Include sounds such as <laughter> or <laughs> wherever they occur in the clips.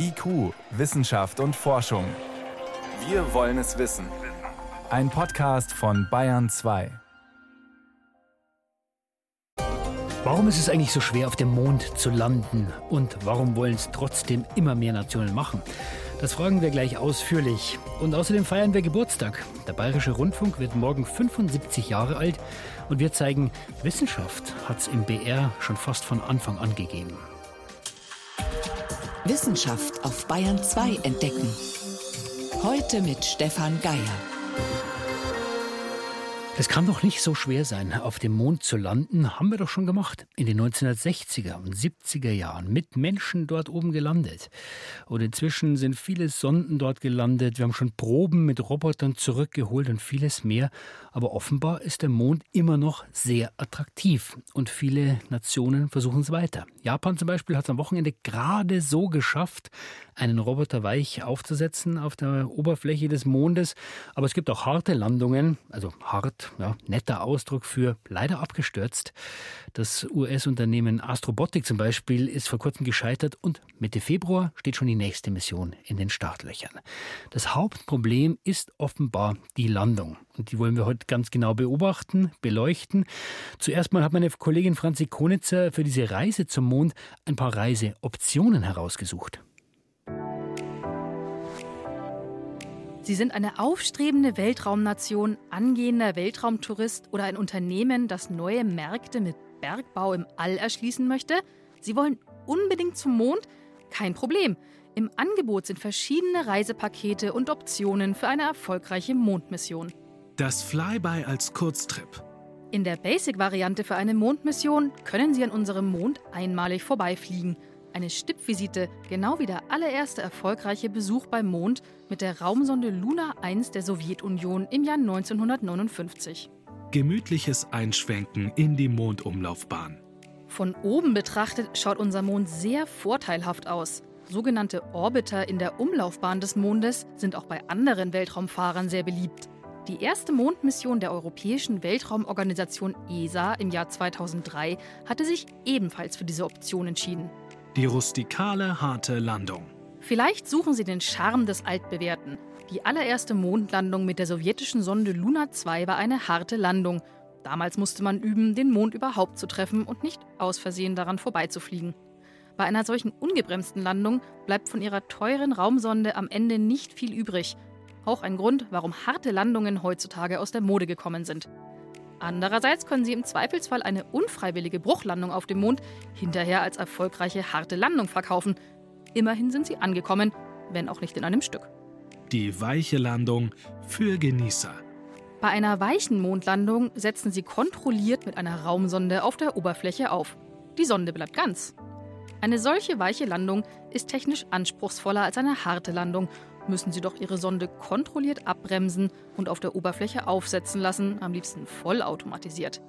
IQ, Wissenschaft und Forschung. Wir wollen es wissen. Ein Podcast von Bayern 2. Warum ist es eigentlich so schwer, auf dem Mond zu landen? Und warum wollen es trotzdem immer mehr Nationen machen? Das fragen wir gleich ausführlich. Und außerdem feiern wir Geburtstag. Der Bayerische Rundfunk wird morgen 75 Jahre alt und wir zeigen, Wissenschaft hat es im BR schon fast von Anfang an gegeben. Wissenschaft auf Bayern 2 entdecken. Heute mit Stefan Geier. Es kann doch nicht so schwer sein, auf dem Mond zu landen. Haben wir doch schon gemacht. In den 1960er und 70er Jahren mit Menschen dort oben gelandet. Und inzwischen sind viele Sonden dort gelandet. Wir haben schon Proben mit Robotern zurückgeholt und vieles mehr. Aber offenbar ist der Mond immer noch sehr attraktiv. Und viele Nationen versuchen es weiter. Japan zum Beispiel hat es am Wochenende gerade so geschafft, einen Roboter weich aufzusetzen auf der Oberfläche des Mondes. Aber es gibt auch harte Landungen, also hart ja, netter Ausdruck für leider abgestürzt. Das US-Unternehmen Astrobotic zum Beispiel ist vor kurzem gescheitert und Mitte Februar steht schon die nächste Mission in den Startlöchern. Das Hauptproblem ist offenbar die Landung. Und die wollen wir heute ganz genau beobachten, beleuchten. Zuerst mal hat meine Kollegin Franzi Konitzer für diese Reise zum Mond ein paar Reiseoptionen herausgesucht. Sie sind eine aufstrebende Weltraumnation, angehender Weltraumtourist oder ein Unternehmen, das neue Märkte mit Bergbau im All erschließen möchte. Sie wollen unbedingt zum Mond? Kein Problem. Im Angebot sind verschiedene Reisepakete und Optionen für eine erfolgreiche Mondmission. Das Flyby als Kurztrip. In der Basic-Variante für eine Mondmission können Sie an unserem Mond einmalig vorbeifliegen. Eine Stippvisite, genau wie der allererste erfolgreiche Besuch beim Mond mit der Raumsonde Luna 1 der Sowjetunion im Jahr 1959. Gemütliches Einschwenken in die Mondumlaufbahn. Von oben betrachtet schaut unser Mond sehr vorteilhaft aus. Sogenannte Orbiter in der Umlaufbahn des Mondes sind auch bei anderen Weltraumfahrern sehr beliebt. Die erste Mondmission der Europäischen Weltraumorganisation ESA im Jahr 2003 hatte sich ebenfalls für diese Option entschieden. Die rustikale, harte Landung. Vielleicht suchen Sie den Charme des Altbewährten. Die allererste Mondlandung mit der sowjetischen Sonde Luna 2 war eine harte Landung. Damals musste man üben, den Mond überhaupt zu treffen und nicht aus Versehen daran vorbeizufliegen. Bei einer solchen ungebremsten Landung bleibt von ihrer teuren Raumsonde am Ende nicht viel übrig. Auch ein Grund, warum harte Landungen heutzutage aus der Mode gekommen sind. Andererseits können sie im Zweifelsfall eine unfreiwillige Bruchlandung auf dem Mond hinterher als erfolgreiche harte Landung verkaufen. Immerhin sind sie angekommen, wenn auch nicht in einem Stück. Die weiche Landung für Genießer. Bei einer weichen Mondlandung setzen sie kontrolliert mit einer Raumsonde auf der Oberfläche auf. Die Sonde bleibt ganz. Eine solche weiche Landung ist technisch anspruchsvoller als eine harte Landung müssen sie doch ihre Sonde kontrolliert abbremsen und auf der Oberfläche aufsetzen lassen, am liebsten vollautomatisiert.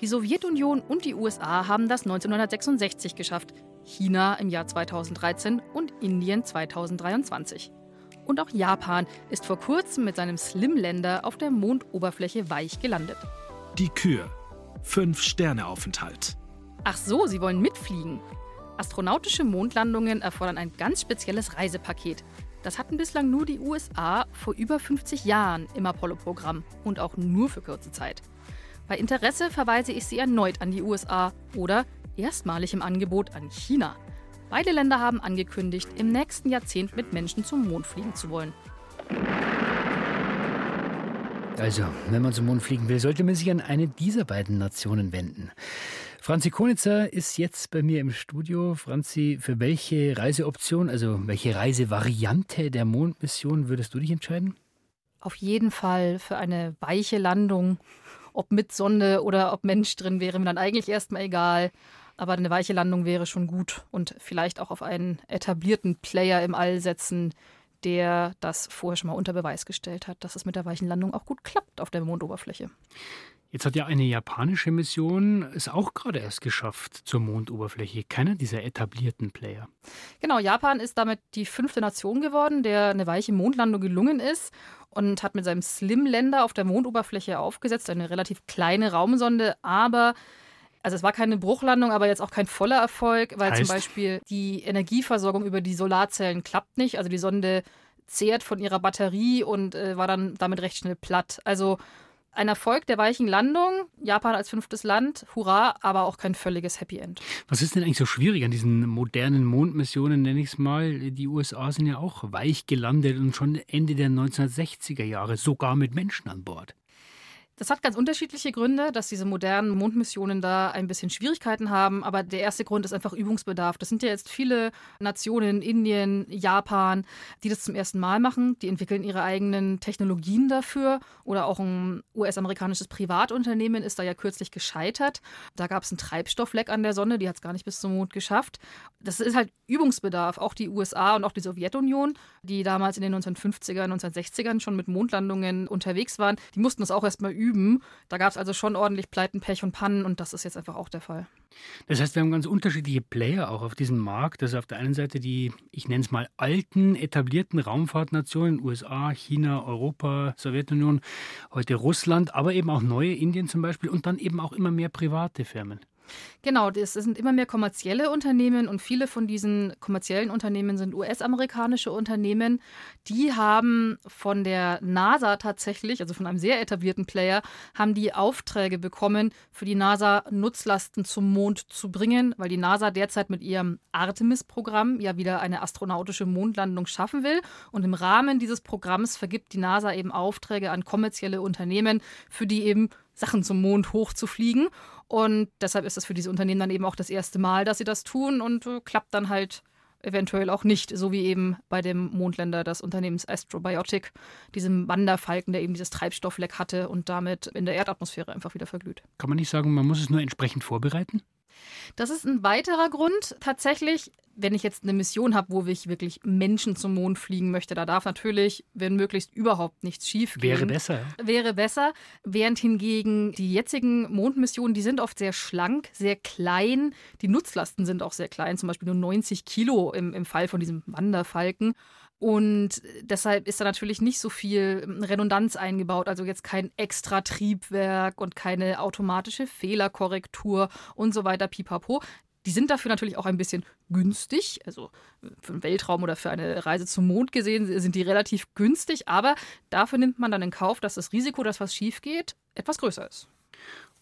Die Sowjetunion und die USA haben das 1966 geschafft, China im Jahr 2013 und Indien 2023. Und auch Japan ist vor kurzem mit seinem Slim-Länder auf der Mondoberfläche weich gelandet. Die Kür. Fünf-Sterne-Aufenthalt. Ach so, Sie wollen mitfliegen. Astronautische Mondlandungen erfordern ein ganz spezielles Reisepaket. Das hatten bislang nur die USA vor über 50 Jahren im Apollo-Programm und auch nur für kurze Zeit. Bei Interesse verweise ich Sie erneut an die USA oder erstmalig im Angebot an China. Beide Länder haben angekündigt, im nächsten Jahrzehnt mit Menschen zum Mond fliegen zu wollen. Also, wenn man zum Mond fliegen will, sollte man sich an eine dieser beiden Nationen wenden. Franzi Konitzer ist jetzt bei mir im Studio. Franzi, für welche Reiseoption, also welche Reisevariante der Mondmission würdest du dich entscheiden? Auf jeden Fall für eine weiche Landung. Ob mit Sonde oder ob Mensch drin wäre mir dann eigentlich erstmal egal. Aber eine weiche Landung wäre schon gut und vielleicht auch auf einen etablierten Player im All setzen, der das vorher schon mal unter Beweis gestellt hat, dass es mit der weichen Landung auch gut klappt auf der Mondoberfläche. Jetzt hat ja eine japanische Mission es auch gerade erst geschafft zur Mondoberfläche. Keiner dieser etablierten Player. Genau, Japan ist damit die fünfte Nation geworden, der eine weiche Mondlandung gelungen ist und hat mit seinem Slim-Länder auf der Mondoberfläche aufgesetzt, eine relativ kleine Raumsonde, aber Also es war keine Bruchlandung, aber jetzt auch kein voller Erfolg, weil Heißt? zum Beispiel die Energieversorgung über die Solarzellen klappt nicht. Also die Sonde zehrt von ihrer Batterie und äh, war dann damit recht schnell platt. Also ein Erfolg der weichen Landung, Japan als fünftes Land, hurra, aber auch kein völliges Happy End. Was ist denn eigentlich so schwierig an diesen modernen Mondmissionen, nenne ich es mal? Die USA sind ja auch weich gelandet und schon Ende der 1960er Jahre, sogar mit Menschen an Bord. Das hat ganz unterschiedliche Gründe, dass diese modernen Mondmissionen da ein bisschen Schwierigkeiten haben. Aber der erste Grund ist einfach Übungsbedarf. Das sind ja jetzt viele Nationen, Indien, Japan, die das zum ersten Mal machen. Die entwickeln ihre eigenen Technologien dafür. Oder auch ein US-amerikanisches Privatunternehmen ist da ja kürzlich gescheitert. Da gab es einen Treibstoffleck an der Sonne, die hat es gar nicht bis zum Mond geschafft. Das ist halt Übungsbedarf. Auch die USA und auch die Sowjetunion, die damals in den 1950er, 1960ern schon mit Mondlandungen unterwegs waren, die mussten das auch erstmal üben üben. Da gab es also schon ordentlich Pleiten, Pech und Pannen und das ist jetzt einfach auch der Fall. Das heißt, wir haben ganz unterschiedliche Player auch auf diesem Markt. Das ist auf der einen Seite die, ich nenne es mal, alten, etablierten Raumfahrtnationen, USA, China, Europa, Sowjetunion, heute Russland, aber eben auch neue, Indien zum Beispiel und dann eben auch immer mehr private Firmen. Genau, das sind immer mehr kommerzielle Unternehmen und viele von diesen kommerziellen Unternehmen sind US-amerikanische Unternehmen. Die haben von der NASA tatsächlich, also von einem sehr etablierten Player, haben die Aufträge bekommen, für die NASA Nutzlasten zum Mond zu bringen, weil die NASA derzeit mit ihrem Artemis-Programm ja wieder eine astronautische Mondlandung schaffen will. Und im Rahmen dieses Programms vergibt die NASA eben Aufträge an kommerzielle Unternehmen, für die eben Sachen zum Mond hochzufliegen. Und deshalb ist das für diese Unternehmen dann eben auch das erste Mal, dass sie das tun und äh, klappt dann halt eventuell auch nicht, so wie eben bei dem Mondländer des Unternehmens Astrobiotic, diesem Wanderfalken, der eben dieses Treibstoffleck hatte und damit in der Erdatmosphäre einfach wieder verglüht. Kann man nicht sagen, man muss es nur entsprechend vorbereiten? Das ist ein weiterer Grund. Tatsächlich, wenn ich jetzt eine Mission habe, wo ich wirklich Menschen zum Mond fliegen möchte, da darf natürlich, wenn möglichst, überhaupt nichts schief gehen. Wäre besser. Wäre besser. Während hingegen die jetzigen Mondmissionen, die sind oft sehr schlank, sehr klein. Die Nutzlasten sind auch sehr klein, zum Beispiel nur 90 Kilo im, im Fall von diesem Wanderfalken. Und deshalb ist da natürlich nicht so viel Redundanz eingebaut, also jetzt kein extra Triebwerk und keine automatische Fehlerkorrektur und so weiter, pipapo. Die sind dafür natürlich auch ein bisschen günstig, also für den Weltraum oder für eine Reise zum Mond gesehen sind die relativ günstig, aber dafür nimmt man dann in Kauf, dass das Risiko, dass was schief geht, etwas größer ist.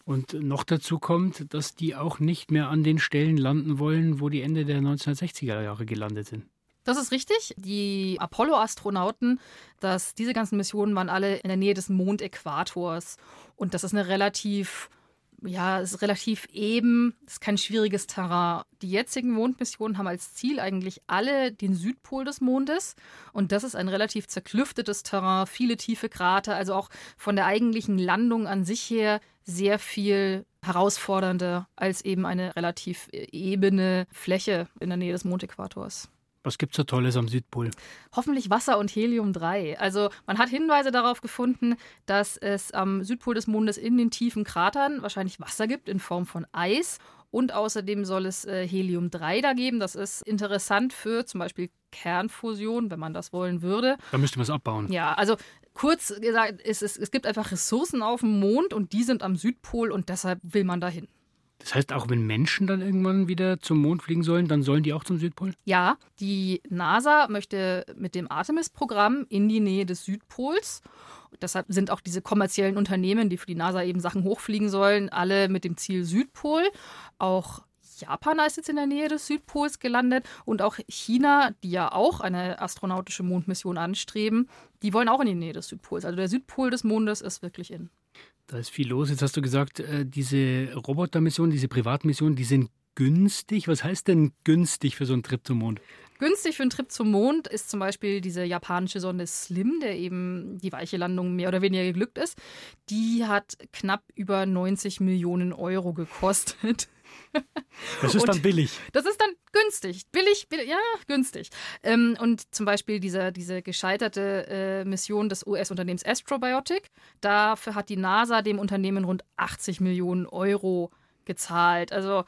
Und noch dazu kommt, dass die auch nicht mehr an den Stellen landen wollen, wo die Ende der 1960er Jahre gelandet sind. Das ist richtig. Die Apollo-Astronauten, dass diese ganzen Missionen waren alle in der Nähe des Mondäquators. Und das ist eine relativ, ja, ist relativ eben, ist kein schwieriges Terrain. Die jetzigen Mondmissionen haben als Ziel eigentlich alle den Südpol des Mondes. Und das ist ein relativ zerklüftetes Terrain, viele tiefe Krater, also auch von der eigentlichen Landung an sich her sehr viel herausfordernder als eben eine relativ ebene Fläche in der Nähe des Mondäquators. Was gibt es so Tolles am Südpol? Hoffentlich Wasser und Helium-3. Also man hat Hinweise darauf gefunden, dass es am Südpol des Mondes in den tiefen Kratern wahrscheinlich Wasser gibt in Form von Eis. Und außerdem soll es äh, Helium-3 da geben. Das ist interessant für zum Beispiel Kernfusion, wenn man das wollen würde. Da müsste man es abbauen. Ja, also kurz gesagt, es, es, es gibt einfach Ressourcen auf dem Mond und die sind am Südpol und deshalb will man dahin. Das heißt, auch wenn Menschen dann irgendwann wieder zum Mond fliegen sollen, dann sollen die auch zum Südpol? Ja, die NASA möchte mit dem Artemis-Programm in die Nähe des Südpols. Deshalb sind auch diese kommerziellen Unternehmen, die für die NASA eben Sachen hochfliegen sollen, alle mit dem Ziel Südpol. Auch Japan ist jetzt in der Nähe des Südpols gelandet und auch China, die ja auch eine astronautische Mondmission anstreben, die wollen auch in die Nähe des Südpols. Also der Südpol des Mondes ist wirklich in. Da ist viel los. Jetzt hast du gesagt, äh, diese Robotermissionen, diese Privatmissionen, die sind günstig. Was heißt denn günstig für so einen Trip zum Mond? Günstig für einen Trip zum Mond ist zum Beispiel diese japanische Sonde Slim, der eben die weiche Landung mehr oder weniger geglückt ist. Die hat knapp über 90 Millionen Euro gekostet. Das ist <laughs> dann billig. Das ist dann günstig. Billig, billig ja, günstig. Ähm, und zum Beispiel diese, diese gescheiterte äh, Mission des US-Unternehmens Astrobiotic, dafür hat die NASA dem Unternehmen rund 80 Millionen Euro gezahlt. Also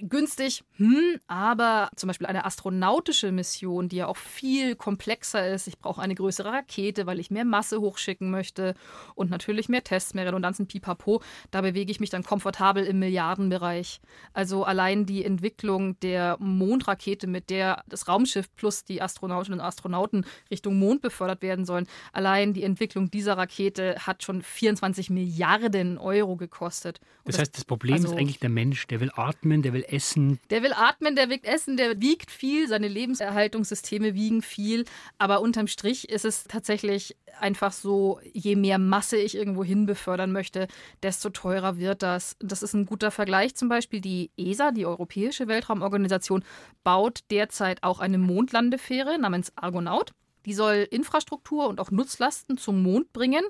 günstig, hm, aber zum Beispiel eine astronautische Mission, die ja auch viel komplexer ist. Ich brauche eine größere Rakete, weil ich mehr Masse hochschicken möchte und natürlich mehr Tests, mehr Redundanzen, pipapo. Da bewege ich mich dann komfortabel im Milliardenbereich. Also allein die Entwicklung der Mondrakete, mit der das Raumschiff plus die Astronautinnen und Astronauten Richtung Mond befördert werden sollen, allein die Entwicklung dieser Rakete hat schon 24 Milliarden Euro gekostet. Und das heißt, das Problem also, ist eigentlich der Mensch, der will atmen atmen, der will essen. Der will atmen, der will essen, der wiegt viel, seine Lebenserhaltungssysteme wiegen viel. Aber unterm Strich ist es tatsächlich einfach so, je mehr Masse ich irgendwo hin befördern möchte, desto teurer wird das. Das ist ein guter Vergleich. Zum Beispiel die ESA, die Europäische Weltraumorganisation, baut derzeit auch eine Mondlandefähre namens Argonaut. Die soll Infrastruktur und auch Nutzlasten zum Mond bringen.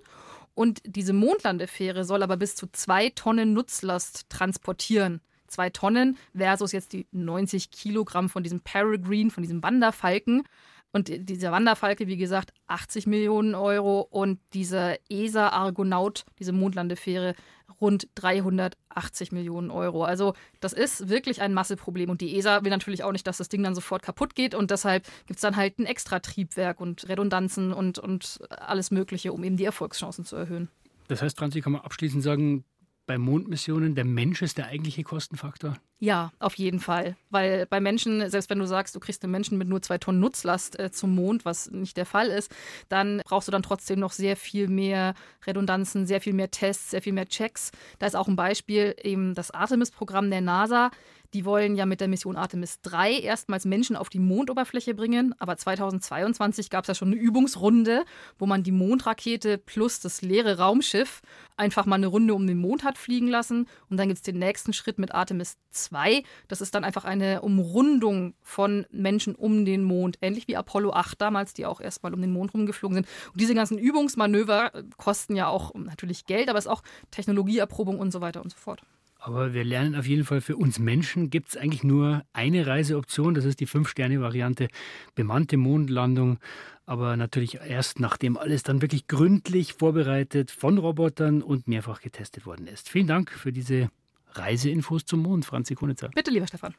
Und diese Mondlandefähre soll aber bis zu zwei Tonnen Nutzlast transportieren zwei Tonnen versus jetzt die 90 Kilogramm von diesem Peregrine, von diesem Wanderfalken. Und dieser Wanderfalke, wie gesagt, 80 Millionen Euro und dieser ESA-Argonaut, diese Mondlandefähre, rund 380 Millionen Euro. Also das ist wirklich ein Masseproblem. Und die ESA will natürlich auch nicht, dass das Ding dann sofort kaputt geht. Und deshalb gibt es dann halt ein extra Triebwerk und Redundanzen und, und alles Mögliche, um eben die Erfolgschancen zu erhöhen. Das heißt, Franzi, kann man abschließend sagen, bei Mondmissionen, der Mensch ist der eigentliche Kostenfaktor? Ja, auf jeden Fall. Weil bei Menschen, selbst wenn du sagst, du kriegst einen Menschen mit nur zwei Tonnen Nutzlast äh, zum Mond, was nicht der Fall ist, dann brauchst du dann trotzdem noch sehr viel mehr Redundanzen, sehr viel mehr Tests, sehr viel mehr Checks. Da ist auch ein Beispiel eben das Artemis-Programm der NASA. Die wollen ja mit der Mission Artemis 3 erstmals Menschen auf die Mondoberfläche bringen. Aber 2022 gab es ja schon eine Übungsrunde, wo man die Mondrakete plus das leere Raumschiff einfach mal eine Runde um den Mond hat fliegen lassen. Und dann gibt es den nächsten Schritt mit Artemis 2. Das ist dann einfach eine Umrundung von Menschen um den Mond. Ähnlich wie Apollo 8 damals, die auch erstmal um den Mond rumgeflogen sind. Und diese ganzen Übungsmanöver kosten ja auch natürlich Geld, aber es ist auch Technologieerprobung und so weiter und so fort. Aber wir lernen auf jeden Fall, für uns Menschen gibt es eigentlich nur eine Reiseoption. Das ist die Fünf-Sterne-Variante, bemannte Mondlandung. Aber natürlich erst, nachdem alles dann wirklich gründlich vorbereitet von Robotern und mehrfach getestet worden ist. Vielen Dank für diese Reiseinfos zum Mond, Franzi Konitzer. Bitte, lieber Stefan.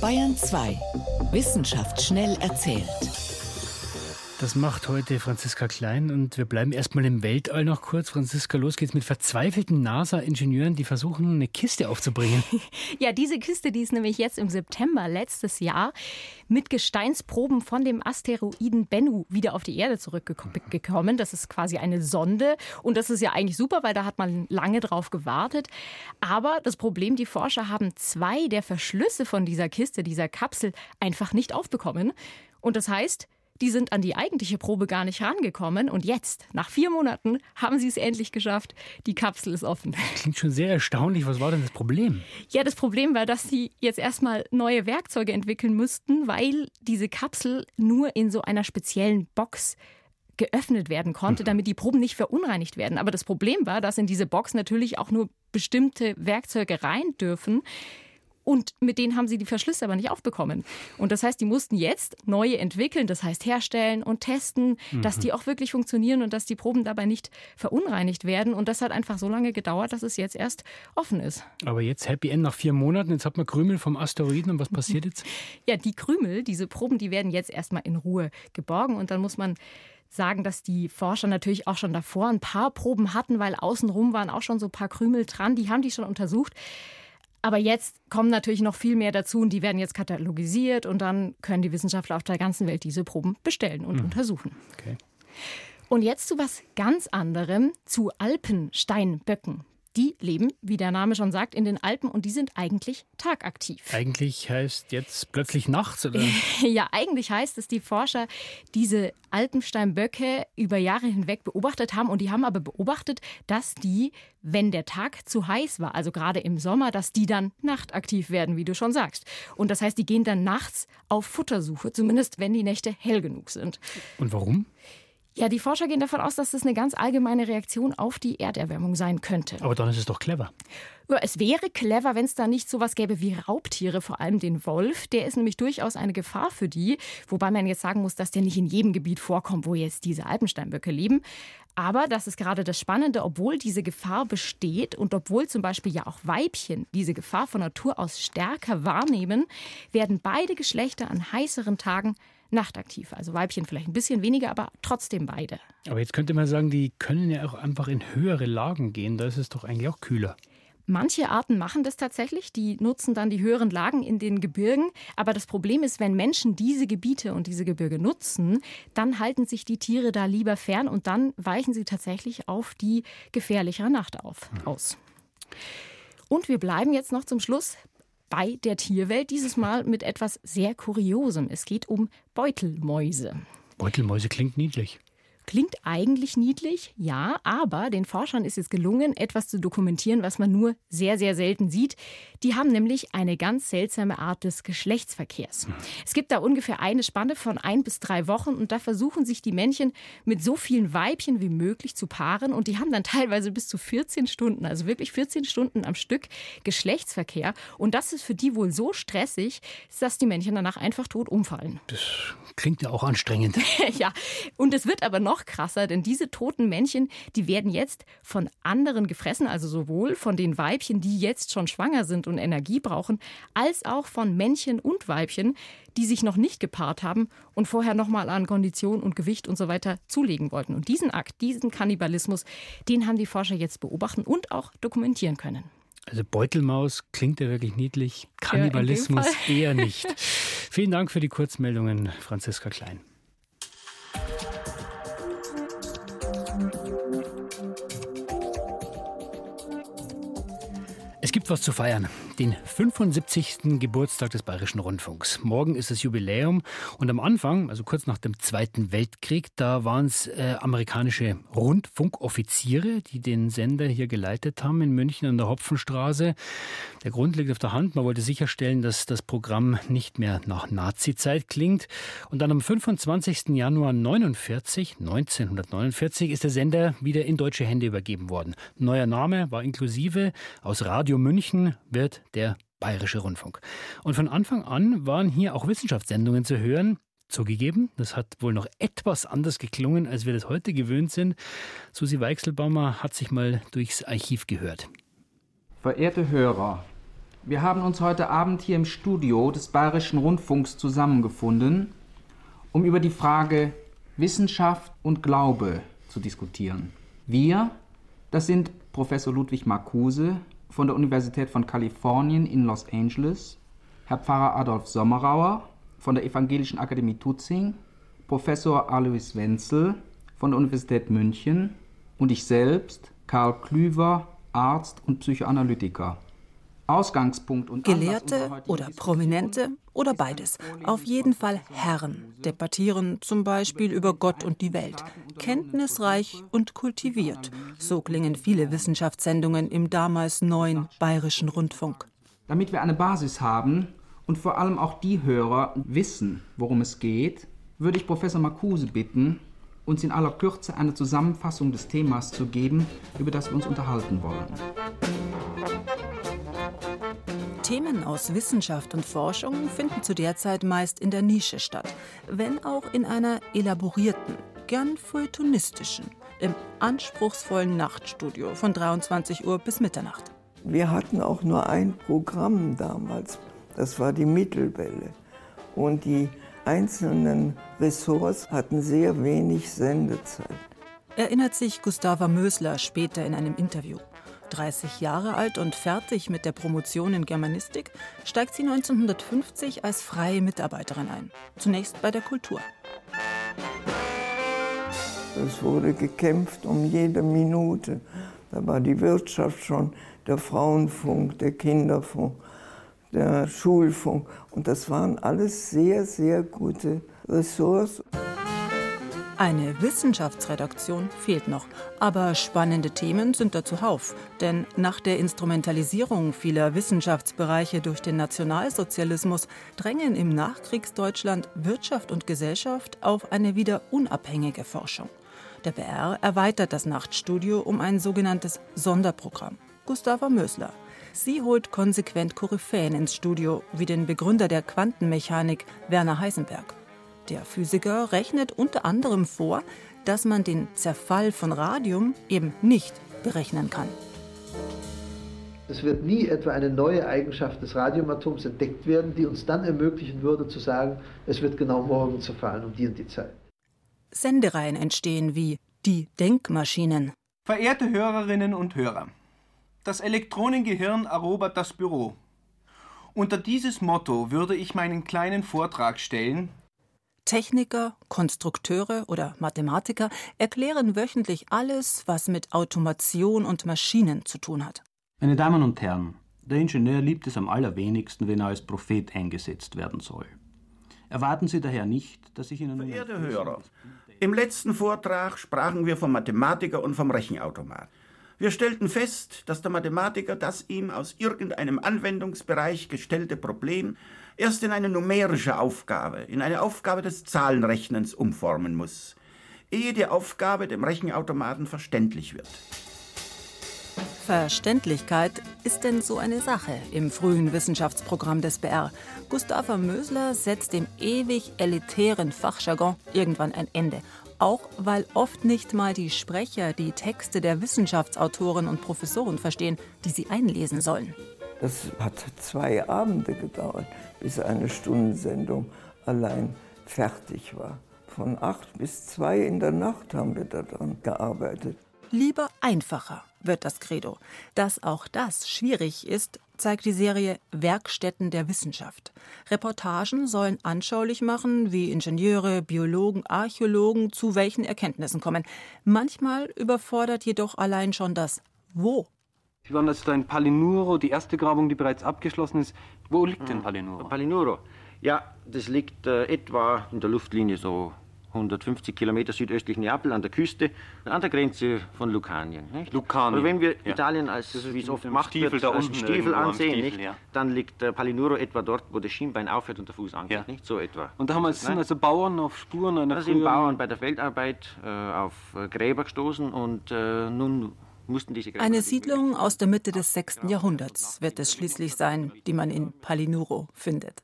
Bayern 2. Wissenschaft schnell erzählt. Das macht heute Franziska Klein und wir bleiben erstmal im Weltall noch kurz. Franziska, los geht's mit verzweifelten NASA-Ingenieuren, die versuchen, eine Kiste aufzubringen. <laughs> ja, diese Kiste, die ist nämlich jetzt im September letztes Jahr mit Gesteinsproben von dem Asteroiden Bennu wieder auf die Erde zurückgekommen. Das ist quasi eine Sonde und das ist ja eigentlich super, weil da hat man lange drauf gewartet. Aber das Problem, die Forscher haben zwei der Verschlüsse von dieser Kiste, dieser Kapsel, einfach nicht aufbekommen. Und das heißt, die sind an die eigentliche Probe gar nicht rangekommen. Und jetzt, nach vier Monaten, haben sie es endlich geschafft. Die Kapsel ist offen. Klingt schon sehr erstaunlich. Was war denn das Problem? Ja, das Problem war, dass sie jetzt erstmal neue Werkzeuge entwickeln müssten, weil diese Kapsel nur in so einer speziellen Box geöffnet werden konnte, mhm. damit die Proben nicht verunreinigt werden. Aber das Problem war, dass in diese Box natürlich auch nur bestimmte Werkzeuge rein dürfen. Und mit denen haben sie die Verschlüsse aber nicht aufbekommen. Und das heißt, die mussten jetzt neue entwickeln, das heißt herstellen und testen, mhm. dass die auch wirklich funktionieren und dass die Proben dabei nicht verunreinigt werden. Und das hat einfach so lange gedauert, dass es jetzt erst offen ist. Aber jetzt Happy End nach vier Monaten, jetzt hat man Krümel vom Asteroiden und was passiert jetzt? <laughs> Ja, die Krümel, diese Proben, die werden jetzt erstmal in Ruhe geborgen und dann muss man sagen, dass die Forscher natürlich auch schon davor ein paar Proben hatten, weil außenrum waren auch schon so ein paar Krümel dran, die haben die schon untersucht. Aber jetzt kommen natürlich noch viel mehr dazu und die werden jetzt katalogisiert und dann können die Wissenschaftler auf der ganzen Welt diese Proben bestellen und mhm. untersuchen. Okay. Und jetzt zu was ganz anderem, zu Alpensteinböcken. Die leben, wie der Name schon sagt, in den Alpen und die sind eigentlich tagaktiv. Eigentlich heißt jetzt plötzlich nachts, oder? <laughs> ja, eigentlich heißt es, die Forscher diese Alpensteinböcke über Jahre hinweg beobachtet haben und die haben aber beobachtet, dass die, wenn der Tag zu heiß war, also gerade im Sommer, dass die dann nachtaktiv werden, wie du schon sagst. Und das heißt, die gehen dann nachts auf Futtersuche, zumindest wenn die Nächte hell genug sind. Und warum? Ja, die Forscher gehen davon aus, dass das eine ganz allgemeine Reaktion auf die Erderwärmung sein könnte. Aber dann ist es doch clever. Ja, es wäre clever, wenn es da nicht so was gäbe wie Raubtiere, vor allem den Wolf. Der ist nämlich durchaus eine Gefahr für die. Wobei man jetzt sagen muss, dass der nicht in jedem Gebiet vorkommt, wo jetzt diese Alpensteinböcke leben. Aber das ist gerade das Spannende, obwohl diese Gefahr besteht und obwohl zum Beispiel ja auch Weibchen diese Gefahr von Natur aus stärker wahrnehmen, werden beide Geschlechter an heißeren Tagen nachtaktiv. Also Weibchen vielleicht ein bisschen weniger, aber trotzdem beide. Aber jetzt könnte man sagen, die können ja auch einfach in höhere Lagen gehen. Da ist es doch eigentlich auch kühler. Manche Arten machen das tatsächlich, die nutzen dann die höheren Lagen in den Gebirgen. Aber das Problem ist, wenn Menschen diese Gebiete und diese Gebirge nutzen, dann halten sich die Tiere da lieber fern und dann weichen sie tatsächlich auf die gefährlichere Nacht auf, aus. Und wir bleiben jetzt noch zum Schluss bei der Tierwelt, dieses Mal mit etwas sehr Kuriosem. Es geht um Beutelmäuse. Beutelmäuse klingt niedlich. Klingt eigentlich niedlich, ja, aber den Forschern ist es gelungen, etwas zu dokumentieren, was man nur sehr, sehr selten sieht. Die haben nämlich eine ganz seltsame Art des Geschlechtsverkehrs. Es gibt da ungefähr eine Spanne von ein bis drei Wochen und da versuchen sich die Männchen mit so vielen Weibchen wie möglich zu paaren und die haben dann teilweise bis zu 14 Stunden, also wirklich 14 Stunden am Stück Geschlechtsverkehr und das ist für die wohl so stressig, dass die Männchen danach einfach tot umfallen. Das klingt ja auch anstrengend. <laughs> ja, und es wird aber noch noch krasser, denn diese toten Männchen, die werden jetzt von anderen gefressen, also sowohl von den Weibchen, die jetzt schon schwanger sind und Energie brauchen, als auch von Männchen und Weibchen, die sich noch nicht gepaart haben und vorher nochmal an Kondition und Gewicht und so weiter zulegen wollten. Und diesen Akt, diesen Kannibalismus, den haben die Forscher jetzt beobachten und auch dokumentieren können. Also Beutelmaus klingt ja wirklich niedlich, Kannibalismus ja, eher nicht. <laughs> Vielen Dank für die Kurzmeldungen, Franziska Klein. Gibt was zu feiern. Den 75. Geburtstag des Bayerischen Rundfunks. Morgen ist das Jubiläum und am Anfang, also kurz nach dem Zweiten Weltkrieg, da waren es äh, amerikanische Rundfunkoffiziere, die den Sender hier geleitet haben in München an der Hopfenstraße. Der Grund liegt auf der Hand. Man wollte sicherstellen, dass das Programm nicht mehr nach Nazi-Zeit klingt. Und dann am 25. Januar 49, 1949 ist der Sender wieder in deutsche Hände übergeben worden. Neuer Name war inklusive aus Radio München wird der Bayerische Rundfunk. Und von Anfang an waren hier auch Wissenschaftssendungen zu hören. Zugegeben, das hat wohl noch etwas anders geklungen, als wir das heute gewöhnt sind. Susi Weichselbaumer hat sich mal durchs Archiv gehört. Verehrte Hörer, wir haben uns heute Abend hier im Studio des Bayerischen Rundfunks zusammengefunden, um über die Frage Wissenschaft und Glaube zu diskutieren. Wir, das sind Professor Ludwig Marcuse, von der Universität von Kalifornien in Los Angeles, Herr Pfarrer Adolf Sommerauer von der Evangelischen Akademie Tutzing, Professor Alois Wenzel von der Universität München und ich selbst, Karl Klüver, Arzt und Psychoanalytiker. Ausgangspunkt und Gelehrte oder Prominente oder beides. Auf jeden Fall Herren debattieren zum Beispiel über Gott und die Welt. Kenntnisreich und kultiviert. So klingen viele Wissenschaftssendungen im damals neuen bayerischen Rundfunk. Damit wir eine Basis haben und vor allem auch die Hörer wissen, worum es geht, würde ich Professor Marcuse bitten, uns in aller Kürze eine Zusammenfassung des Themas zu geben, über das wir uns unterhalten wollen. Themen aus Wissenschaft und Forschung finden zu der Zeit meist in der Nische statt, wenn auch in einer elaborierten, gern feuilletonistischen, im anspruchsvollen Nachtstudio von 23 Uhr bis Mitternacht. Wir hatten auch nur ein Programm damals, das war die Mittelwelle. Und die einzelnen Ressorts hatten sehr wenig Sendezeit. Erinnert sich Gustava Mösler später in einem Interview. 30 Jahre alt und fertig mit der Promotion in Germanistik, steigt sie 1950 als freie Mitarbeiterin ein. Zunächst bei der Kultur. Es wurde gekämpft um jede Minute. Da war die Wirtschaft schon, der Frauenfunk, der Kinderfunk, der Schulfunk. Und das waren alles sehr, sehr gute Ressorts. Eine Wissenschaftsredaktion fehlt noch, aber spannende Themen sind da zuhauf. Denn nach der Instrumentalisierung vieler Wissenschaftsbereiche durch den Nationalsozialismus drängen im Nachkriegsdeutschland Wirtschaft und Gesellschaft auf eine wieder unabhängige Forschung. Der BR erweitert das Nachtstudio um ein sogenanntes Sonderprogramm. Gustava Mösler. Sie holt konsequent Koryphäen ins Studio, wie den Begründer der Quantenmechanik Werner Heisenberg. Der Physiker rechnet unter anderem vor, dass man den Zerfall von Radium eben nicht berechnen kann. Es wird nie etwa eine neue Eigenschaft des Radiumatoms entdeckt werden, die uns dann ermöglichen würde zu sagen, es wird genau morgen zerfallen um die und die Zeit. Sendereien entstehen wie die Denkmaschinen. Verehrte Hörerinnen und Hörer, das Elektronengehirn erobert das Büro. Unter dieses Motto würde ich meinen kleinen Vortrag stellen. Techniker, Konstrukteure oder Mathematiker erklären wöchentlich alles, was mit Automation und Maschinen zu tun hat. Meine Damen und Herren, der Ingenieur liebt es am allerwenigsten, wenn er als Prophet eingesetzt werden soll. Erwarten Sie daher nicht, dass ich Ihnen. Verehrte Hörer, im letzten Vortrag sprachen wir vom Mathematiker und vom Rechenautomat. Wir stellten fest, dass der Mathematiker das ihm aus irgendeinem Anwendungsbereich gestellte Problem erst in eine numerische Aufgabe, in eine Aufgabe des Zahlenrechnens umformen muss, ehe die Aufgabe dem Rechenautomaten verständlich wird. Verständlichkeit ist denn so eine Sache im frühen Wissenschaftsprogramm des BR. Gustava Mösler setzt dem ewig elitären Fachjargon irgendwann ein Ende. Auch weil oft nicht mal die Sprecher die Texte der Wissenschaftsautoren und Professoren verstehen, die sie einlesen sollen. Das hat zwei Abende gedauert, bis eine Stundensendung allein fertig war. Von acht bis zwei in der Nacht haben wir daran gearbeitet. Lieber einfacher wird das Credo. Dass auch das schwierig ist, zeigt die Serie Werkstätten der Wissenschaft. Reportagen sollen anschaulich machen, wie Ingenieure, Biologen, Archäologen zu welchen Erkenntnissen kommen. Manchmal überfordert jedoch allein schon das Wo. Sie waren also da in Palinuro, die erste Grabung, die bereits abgeschlossen ist. Wo liegt denn Palinuro? Palinuro, ja, das liegt äh, etwa in der Luftlinie so 150 Kilometer südöstlich Neapel an der Küste, an der Grenze von Lucanien. Nicht? Lucanien. Aber wenn wir ja. Italien als, wie es oft macht Stiefel wird, da als Stiefel ansehen, Stiefel, nicht? ja. dann liegt äh, Palinuro etwa dort, wo das Schienbein aufhört und der Fuß angeht. Ja. Nicht? So etwa. Und da haben wir, sind Nein? also Bauern auf Spuren einer Da sind Bauern bei der Feldarbeit äh, auf äh, Gräber gestoßen und äh, nun. Eine Siedlung aus der Mitte des 6. Jahrhunderts wird es schließlich sein, die man in Palinuro findet.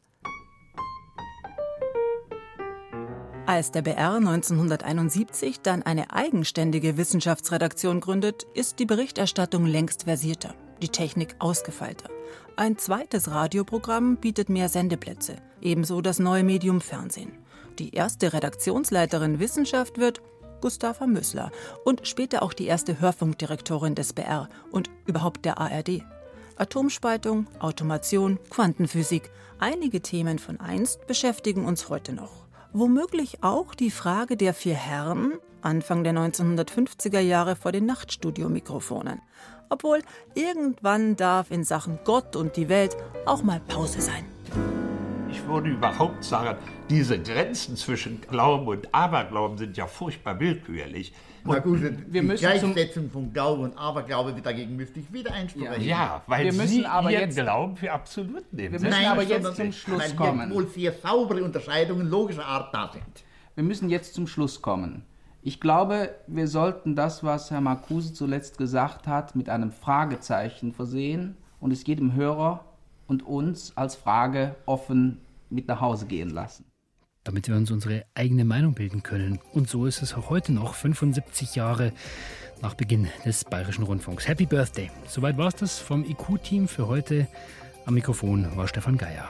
Als der BR 1971 dann eine eigenständige Wissenschaftsredaktion gründet, ist die Berichterstattung längst versierter, die Technik ausgefeilter. Ein zweites Radioprogramm bietet mehr Sendeplätze, ebenso das neue Medium Fernsehen. Die erste Redaktionsleiterin Wissenschaft wird Gustava Müssler und später auch die erste Hörfunkdirektorin des BR und überhaupt der ARD. Atomspaltung, Automation, Quantenphysik, einige Themen von einst beschäftigen uns heute noch. Womöglich auch die Frage der vier Herren Anfang der 1950er Jahre vor den Nachtstudio-Mikrofonen. Obwohl irgendwann darf in Sachen Gott und die Welt auch mal Pause sein. Ich würde überhaupt sagen, diese Grenzen zwischen Glauben und Aberglauben sind ja furchtbar willkürlich. Na gut, wir die Gleichsetzung von Glaube und Aberglaube, dagegen müsste ich wieder einsprechen. Ja, weil wir müssen Sie aber Ihren jetzt, Glauben für absolut nehmen. wir müssen aber jetzt zum Schluss weil kommen. Hier wohl sehr saubere Unterscheidungen logischer Art da sind. Wir müssen jetzt zum Schluss kommen. Ich glaube, wir sollten das, was Herr Marcuse zuletzt gesagt hat, mit einem Fragezeichen versehen und es jedem Hörer und uns als Frage offen mit nach Hause gehen lassen. damit wir uns unsere eigene Meinung bilden können. Und so ist es auch heute noch, 75 Jahre nach Beginn des Bayerischen Rundfunks. Happy Birthday! Soweit war es das vom IQ-Team für heute. Am Mikrofon war Stefan Geier.